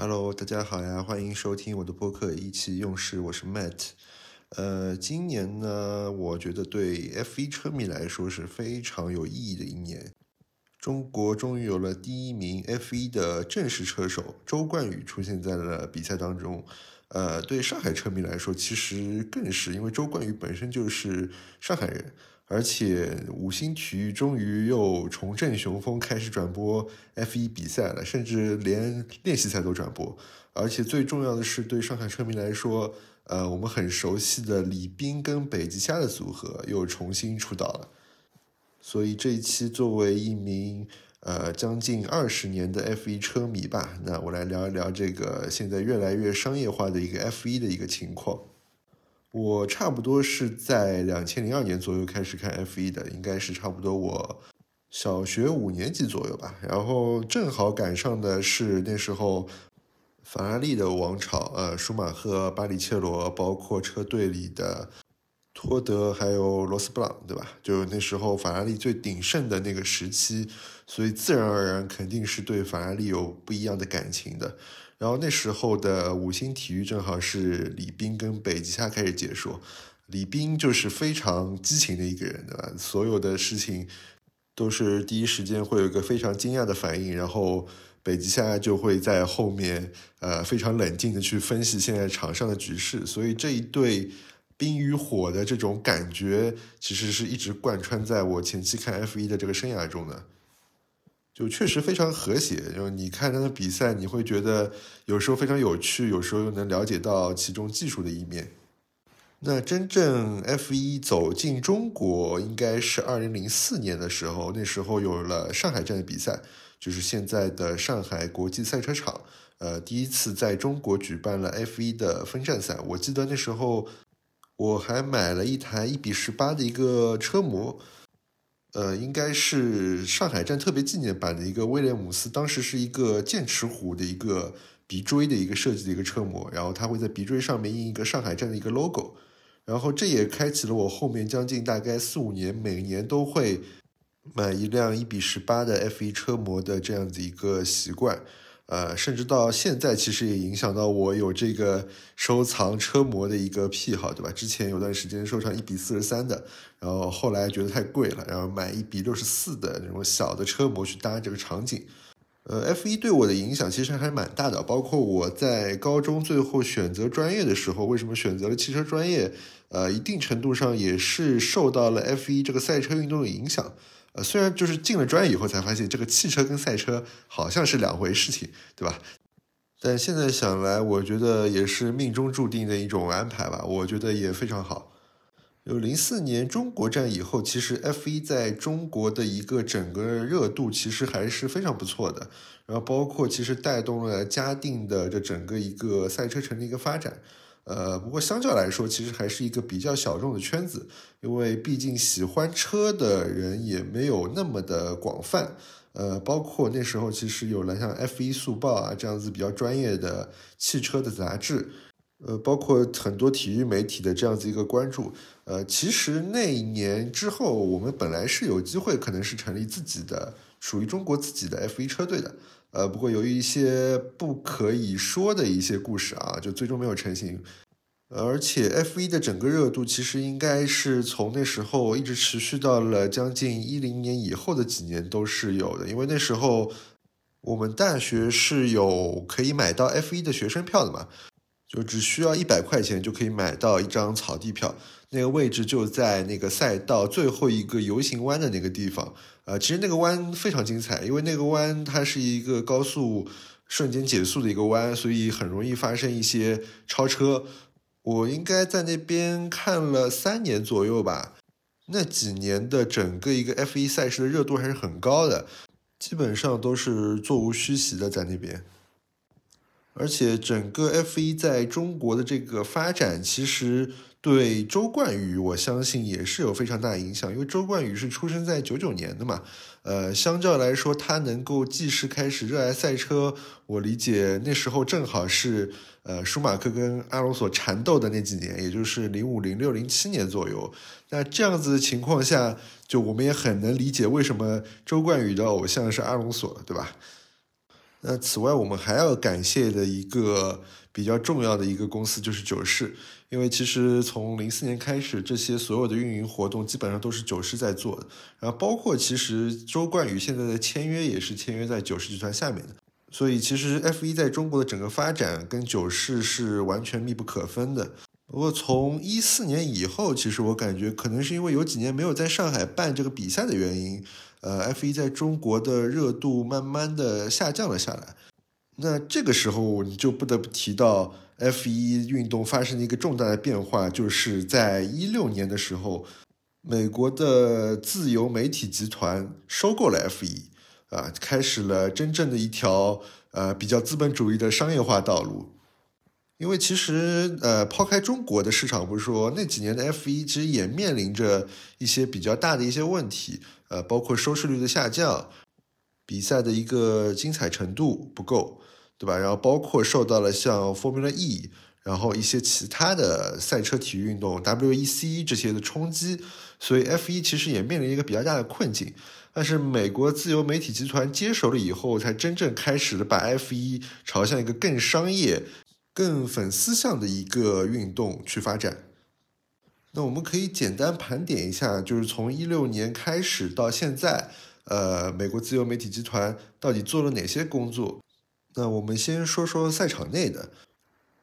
Hello，大家好呀，欢迎收听我的播客《意气用事》，我是 Matt。呃，今年呢，我觉得对 F1 车迷来说是非常有意义的一年。中国终于有了第一名 F1 的正式车手周冠宇出现在了比赛当中。呃，对上海车迷来说，其实更是因为周冠宇本身就是上海人。而且五星体育终于又重振雄风，开始转播 F1 比赛了，甚至连练习赛都转播。而且最重要的是，对上海车迷来说，呃，我们很熟悉的李斌跟北极虾的组合又重新出道了。所以这一期作为一名呃将近二十年的 F1 车迷吧，那我来聊一聊这个现在越来越商业化的一个 F1 的一个情况。我差不多是在两千零二年左右开始看 F 一的，应该是差不多我小学五年级左右吧。然后正好赶上的是那时候法拉利的王朝，呃，舒马赫、巴里切罗，包括车队里的托德还有罗斯布朗，对吧？就那时候法拉利最鼎盛的那个时期，所以自然而然肯定是对法拉利有不一样的感情的。然后那时候的五星体育正好是李斌跟北极虾开始解说，李斌就是非常激情的一个人，对吧？所有的事情都是第一时间会有一个非常惊讶的反应，然后北极虾就会在后面呃非常冷静的去分析现在场上的局势，所以这一对冰与火的这种感觉，其实是一直贯穿在我前期看 F 一的这个生涯中的。就确实非常和谐，就你看他的比赛，你会觉得有时候非常有趣，有时候又能了解到其中技术的一面。那真正 F 一走进中国，应该是二零零四年的时候，那时候有了上海站的比赛，就是现在的上海国际赛车场，呃，第一次在中国举办了 F 一的分站赛。我记得那时候我还买了一台一比十八的一个车模。呃，应该是上海站特别纪念版的一个威廉姆斯，当时是一个剑齿虎的一个鼻锥的一个设计的一个车模，然后它会在鼻锥上面印一个上海站的一个 logo，然后这也开启了我后面将近大概四五年每年都会买一辆一比十八的 F1 车模的这样子一个习惯。呃，甚至到现在，其实也影响到我有这个收藏车模的一个癖好，对吧？之前有段时间收藏一比四十三的，然后后来觉得太贵了，然后买一比六十四的那种小的车模去搭这个场景。呃，F 一对我的影响其实还蛮大的，包括我在高中最后选择专业的时候，为什么选择了汽车专业？呃，一定程度上也是受到了 F 一这个赛车运动的影响。呃，虽然就是进了专业以后才发现，这个汽车跟赛车好像是两回事情，对吧？但现在想来，我觉得也是命中注定的一种安排吧。我觉得也非常好。有零四年中国站以后，其实 F 一在中国的一个整个热度其实还是非常不错的。然后包括其实带动了嘉定的这整个一个赛车城的一个发展。呃，不过相较来说，其实还是一个比较小众的圈子，因为毕竟喜欢车的人也没有那么的广泛。呃，包括那时候其实有了像 F1 速报啊这样子比较专业的汽车的杂志，呃，包括很多体育媒体的这样子一个关注。呃，其实那一年之后，我们本来是有机会可能是成立自己的属于中国自己的 F1 车队的。呃，不过由于一些不可以说的一些故事啊，就最终没有成型。而且 F 一的整个热度其实应该是从那时候一直持续到了将近一零年以后的几年都是有的，因为那时候我们大学是有可以买到 F 一的学生票的嘛，就只需要一百块钱就可以买到一张草地票，那个位置就在那个赛道最后一个游行弯的那个地方。呃，其实那个弯非常精彩，因为那个弯它是一个高速瞬间减速的一个弯，所以很容易发生一些超车。我应该在那边看了三年左右吧，那几年的整个一个 F 一赛事的热度还是很高的，基本上都是座无虚席的在那边。而且整个 F 一在中国的这个发展，其实对周冠宇，我相信也是有非常大影响，因为周冠宇是出生在九九年的嘛。呃，相较来说，他能够既是开始热爱赛车，我理解那时候正好是。呃，舒马克跟阿隆索缠斗的那几年，也就是零五、零六、零七年左右。那这样子的情况下，就我们也很能理解为什么周冠宇的偶像是阿隆索，对吧？那此外，我们还要感谢的一个比较重要的一个公司就是九世，因为其实从零四年开始，这些所有的运营活动基本上都是九世在做的。然后包括其实周冠宇现在的签约也是签约在九世集团下面的，所以其实 F 一在中国的整个发展跟九世是完全密不可分的。不过从一四年以后，其实我感觉可能是因为有几年没有在上海办这个比赛的原因。呃，F 一在中国的热度慢慢的下降了下来，那这个时候你就不得不提到 F 一运动发生的一个重大的变化，就是在一六年的时候，美国的自由媒体集团收购了 F 一，啊，开始了真正的一条呃比较资本主义的商业化道路。因为其实，呃，抛开中国的市场不说，那几年的 F 一其实也面临着一些比较大的一些问题，呃，包括收视率的下降，比赛的一个精彩程度不够，对吧？然后包括受到了像 Formula E，然后一些其他的赛车体育运动 WEC 这些的冲击，所以 F 一其实也面临一个比较大的困境。但是美国自由媒体集团接手了以后，才真正开始的把 F 一朝向一个更商业。更粉丝向的一个运动去发展。那我们可以简单盘点一下，就是从一六年开始到现在，呃，美国自由媒体集团到底做了哪些工作？那我们先说说赛场内的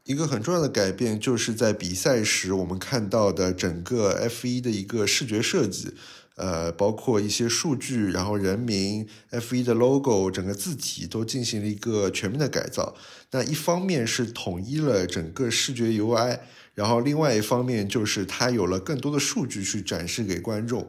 一个很重要的改变，就是在比赛时我们看到的整个 F 一的一个视觉设计。呃，包括一些数据，然后人名、F1 的 logo，整个字体都进行了一个全面的改造。那一方面是统一了整个视觉 UI，然后另外一方面就是它有了更多的数据去展示给观众。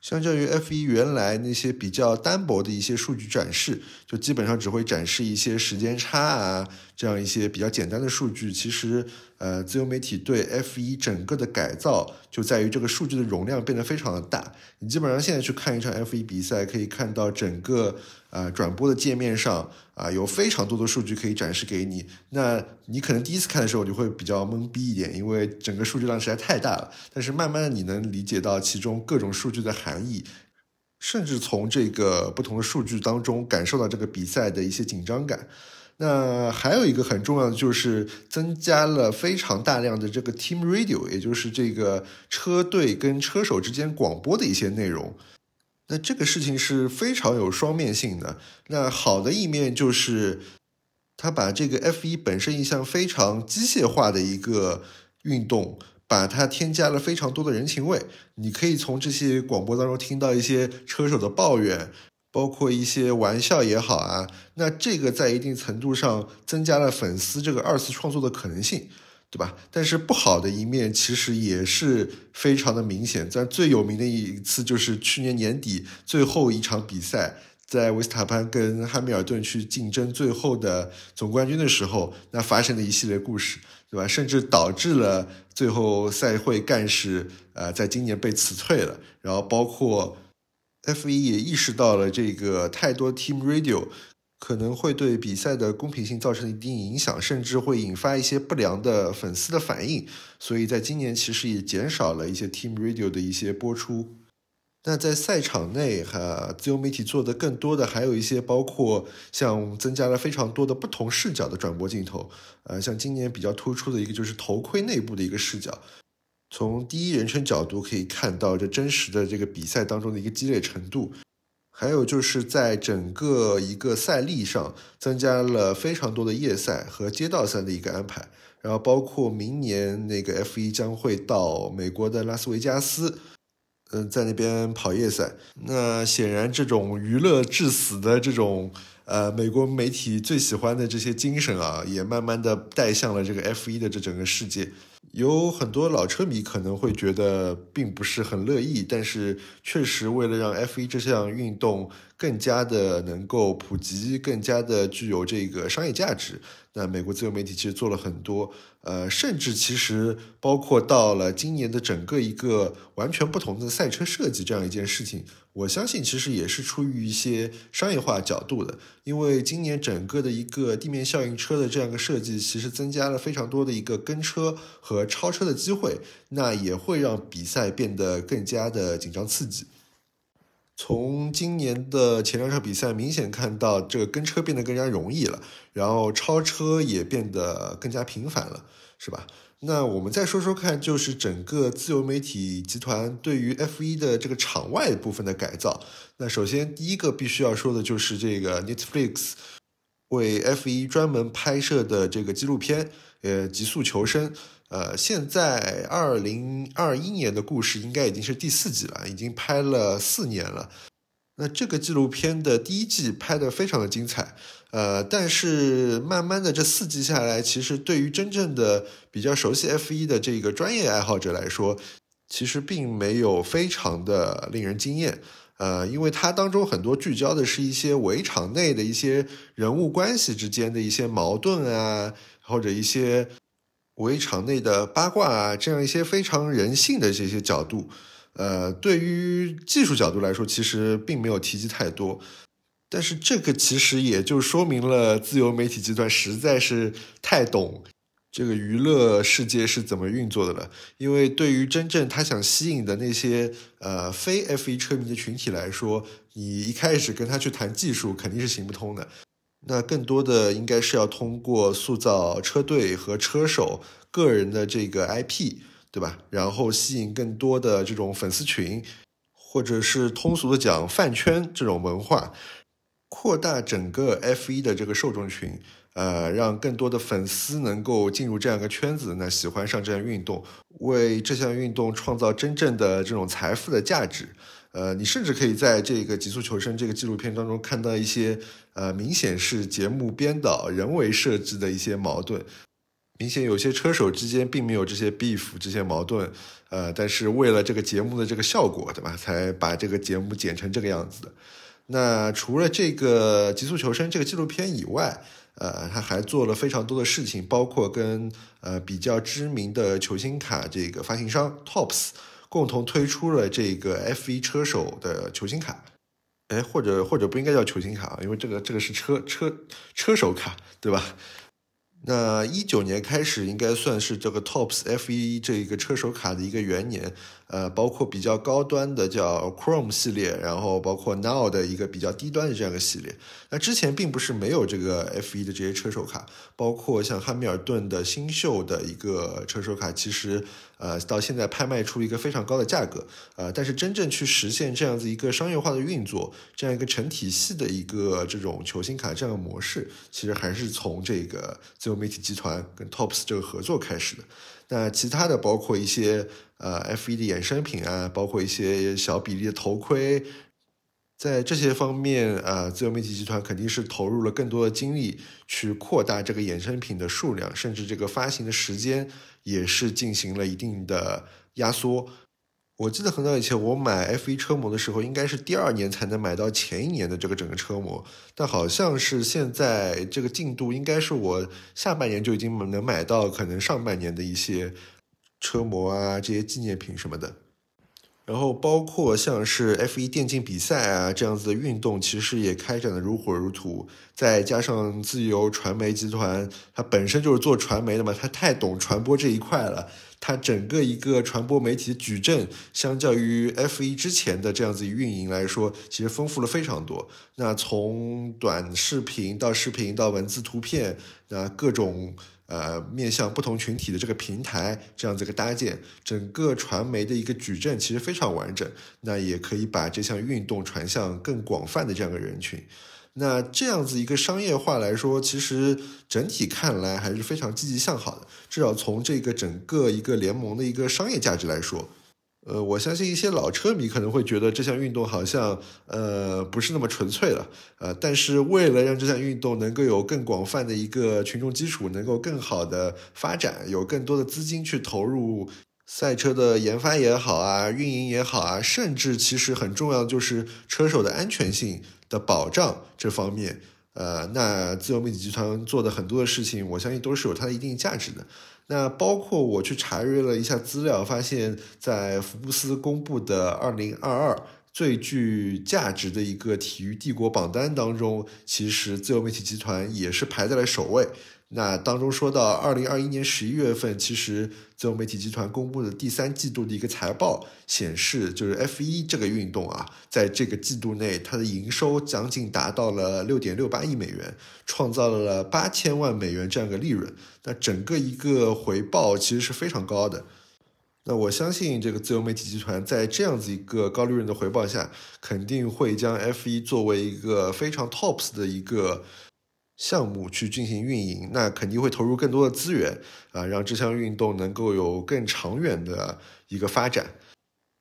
相较于 F 一原来那些比较单薄的一些数据展示，就基本上只会展示一些时间差啊，这样一些比较简单的数据。其实，呃，自由媒体对 F1 整个的改造就在于这个数据的容量变得非常的大。你基本上现在去看一场 F1 比赛，可以看到整个。呃，转播的界面上啊，有非常多的数据可以展示给你。那你可能第一次看的时候，你会比较懵逼一点，因为整个数据量实在太大了。但是慢慢的，你能理解到其中各种数据的含义，甚至从这个不同的数据当中感受到这个比赛的一些紧张感。那还有一个很重要的就是增加了非常大量的这个 Team Radio，也就是这个车队跟车手之间广播的一些内容。那这个事情是非常有双面性的。那好的一面就是，他把这个 F 一本身一项非常机械化的一个运动，把它添加了非常多的人情味。你可以从这些广播当中听到一些车手的抱怨，包括一些玩笑也好啊。那这个在一定程度上增加了粉丝这个二次创作的可能性。对吧？但是不好的一面其实也是非常的明显。在最有名的一次就是去年年底最后一场比赛，在维斯塔潘跟汉密尔顿去竞争最后的总冠军的时候，那发生的一系列故事，对吧？甚至导致了最后赛会干事呃在今年被辞退了。然后包括 F 一也意识到了这个太多 Team Radio。可能会对比赛的公平性造成一定影响，甚至会引发一些不良的粉丝的反应。所以在今年其实也减少了一些 Team Radio 的一些播出。那在赛场内哈，自由媒体做的更多的还有一些，包括像增加了非常多的不同视角的转播镜头。呃，像今年比较突出的一个就是头盔内部的一个视角，从第一人称角度可以看到这真实的这个比赛当中的一个激烈程度。还有就是在整个一个赛例上增加了非常多的夜赛和街道赛的一个安排，然后包括明年那个 F 一将会到美国的拉斯维加斯，嗯，在那边跑夜赛。那显然这种娱乐至死的这种呃美国媒体最喜欢的这些精神啊，也慢慢的带向了这个 F 一的这整个世界。有很多老车迷可能会觉得并不是很乐意，但是确实为了让 F1 这项运动更加的能够普及，更加的具有这个商业价值，那美国自由媒体其实做了很多。呃，甚至其实包括到了今年的整个一个完全不同的赛车设计这样一件事情，我相信其实也是出于一些商业化角度的，因为今年整个的一个地面效应车的这样一个设计，其实增加了非常多的一个跟车和超车的机会，那也会让比赛变得更加的紧张刺激。从今年的前两场比赛明显看到，这个跟车变得更加容易了，然后超车也变得更加频繁了，是吧？那我们再说说看，就是整个自由媒体集团对于 F1 的这个场外部分的改造。那首先第一个必须要说的就是这个 Netflix 为 F1 专门拍摄的这个纪录片，呃，《极速求生》。呃，现在二零二一年的故事应该已经是第四季了，已经拍了四年了。那这个纪录片的第一季拍的非常的精彩，呃，但是慢慢的这四季下来，其实对于真正的比较熟悉 F 一的这个专业爱好者来说，其实并没有非常的令人惊艳，呃，因为它当中很多聚焦的是一些围场内的一些人物关系之间的一些矛盾啊，或者一些。围场内的八卦啊，这样一些非常人性的这些角度，呃，对于技术角度来说，其实并没有提及太多。但是这个其实也就说明了自由媒体集团实在是太懂这个娱乐世界是怎么运作的了。因为对于真正他想吸引的那些呃非 F1 车迷的群体来说，你一开始跟他去谈技术肯定是行不通的。那更多的应该是要通过塑造车队和车手个人的这个 IP，对吧？然后吸引更多的这种粉丝群，或者是通俗的讲饭圈这种文化，扩大整个 F1 的这个受众群，呃，让更多的粉丝能够进入这样一个圈子，那喜欢上这项运动，为这项运动创造真正的这种财富的价值。呃，你甚至可以在这个《极速求生》这个纪录片当中看到一些，呃，明显是节目编导人为设置的一些矛盾。明显有些车手之间并没有这些 beef 这些矛盾，呃，但是为了这个节目的这个效果，对吧？才把这个节目剪成这个样子的。那除了这个《极速求生》这个纪录片以外，呃，他还做了非常多的事情，包括跟呃比较知名的球星卡这个发行商 Tops。共同推出了这个 F1 车手的球星卡，哎，或者或者不应该叫球星卡啊，因为这个这个是车车车手卡，对吧？那一九年开始应该算是这个 Tops F1 这一个车手卡的一个元年。呃，包括比较高端的叫 Chrome 系列，然后包括 Now 的一个比较低端的这样一个系列。那之前并不是没有这个 F1 的这些车手卡，包括像汉密尔顿的新秀的一个车手卡，其实呃到现在拍卖出一个非常高的价格。呃，但是真正去实现这样子一个商业化的运作，这样一个成体系的一个这种球星卡这样的模式，其实还是从这个自由媒体集团跟 Tops 这个合作开始的。那其他的包括一些呃 F1 的衍生品啊，包括一些小比例的头盔，在这些方面啊，自由媒体集团肯定是投入了更多的精力去扩大这个衍生品的数量，甚至这个发行的时间也是进行了一定的压缩。我记得很早以前我买 F1 车模的时候，应该是第二年才能买到前一年的这个整个车模，但好像是现在这个进度应该是我下半年就已经能买到可能上半年的一些车模啊这些纪念品什么的。然后包括像是 F1 电竞比赛啊这样子的运动，其实也开展的如火如荼。再加上自由传媒集团，它本身就是做传媒的嘛，它太懂传播这一块了。它整个一个传播媒体矩阵，相较于 F 一之前的这样子运营来说，其实丰富了非常多。那从短视频到视频到文字、图片，那各种呃面向不同群体的这个平台，这样子一个搭建，整个传媒的一个矩阵其实非常完整。那也可以把这项运动传向更广泛的这样的人群。那这样子一个商业化来说，其实整体看来还是非常积极向好的。至少从这个整个一个联盟的一个商业价值来说，呃，我相信一些老车迷可能会觉得这项运动好像呃不是那么纯粹了，呃，但是为了让这项运动能够有更广泛的一个群众基础，能够更好的发展，有更多的资金去投入赛车的研发也好啊，运营也好啊，甚至其实很重要就是车手的安全性。的保障这方面，呃，那自由媒体集团做的很多的事情，我相信都是有它的一定价值的。那包括我去查阅了一下资料，发现，在福布斯公布的二零二二最具价值的一个体育帝国榜单当中，其实自由媒体集团也是排在了首位。那当中说到，二零二一年十一月份，其实自由媒体集团公布的第三季度的一个财报显示，就是 F 一这个运动啊，在这个季度内，它的营收将近达到了六点六八亿美元，创造了八千万美元这样一个利润。那整个一个回报其实是非常高的。那我相信这个自由媒体集团在这样子一个高利润的回报下，肯定会将 F 一作为一个非常 tops 的一个。项目去进行运营，那肯定会投入更多的资源啊，让这项运动能够有更长远的一个发展。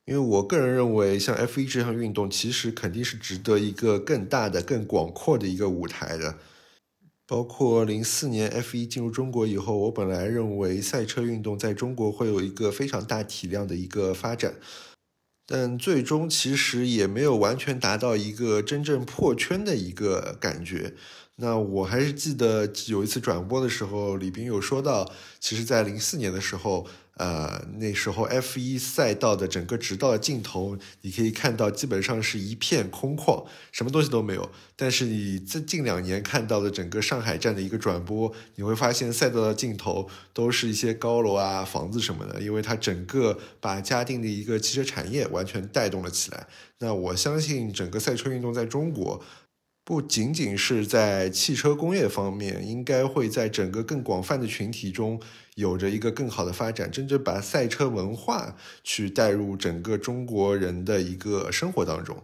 因为我个人认为，像 F 一这项运动，其实肯定是值得一个更大的、更广阔的一个舞台的。包括零四年 F 一进入中国以后，我本来认为赛车运动在中国会有一个非常大体量的一个发展，但最终其实也没有完全达到一个真正破圈的一个感觉。那我还是记得有一次转播的时候，李斌有说到，其实，在零四年的时候，呃，那时候 F 一赛道的整个直道的尽头，你可以看到基本上是一片空旷，什么东西都没有。但是你这近两年看到的整个上海站的一个转播，你会发现赛道的尽头都是一些高楼啊、房子什么的，因为它整个把嘉定的一个汽车产业完全带动了起来。那我相信整个赛车运动在中国。不仅仅是在汽车工业方面，应该会在整个更广泛的群体中有着一个更好的发展，真正把赛车文化去带入整个中国人的一个生活当中，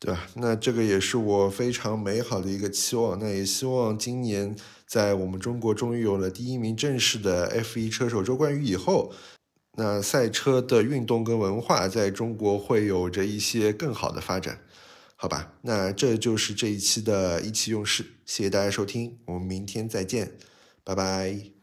对吧？那这个也是我非常美好的一个期望。那也希望今年在我们中国终于有了第一名正式的 F1 车手周冠宇以后，那赛车的运动跟文化在中国会有着一些更好的发展。好吧，那这就是这一期的意气用事，谢谢大家收听，我们明天再见，拜拜。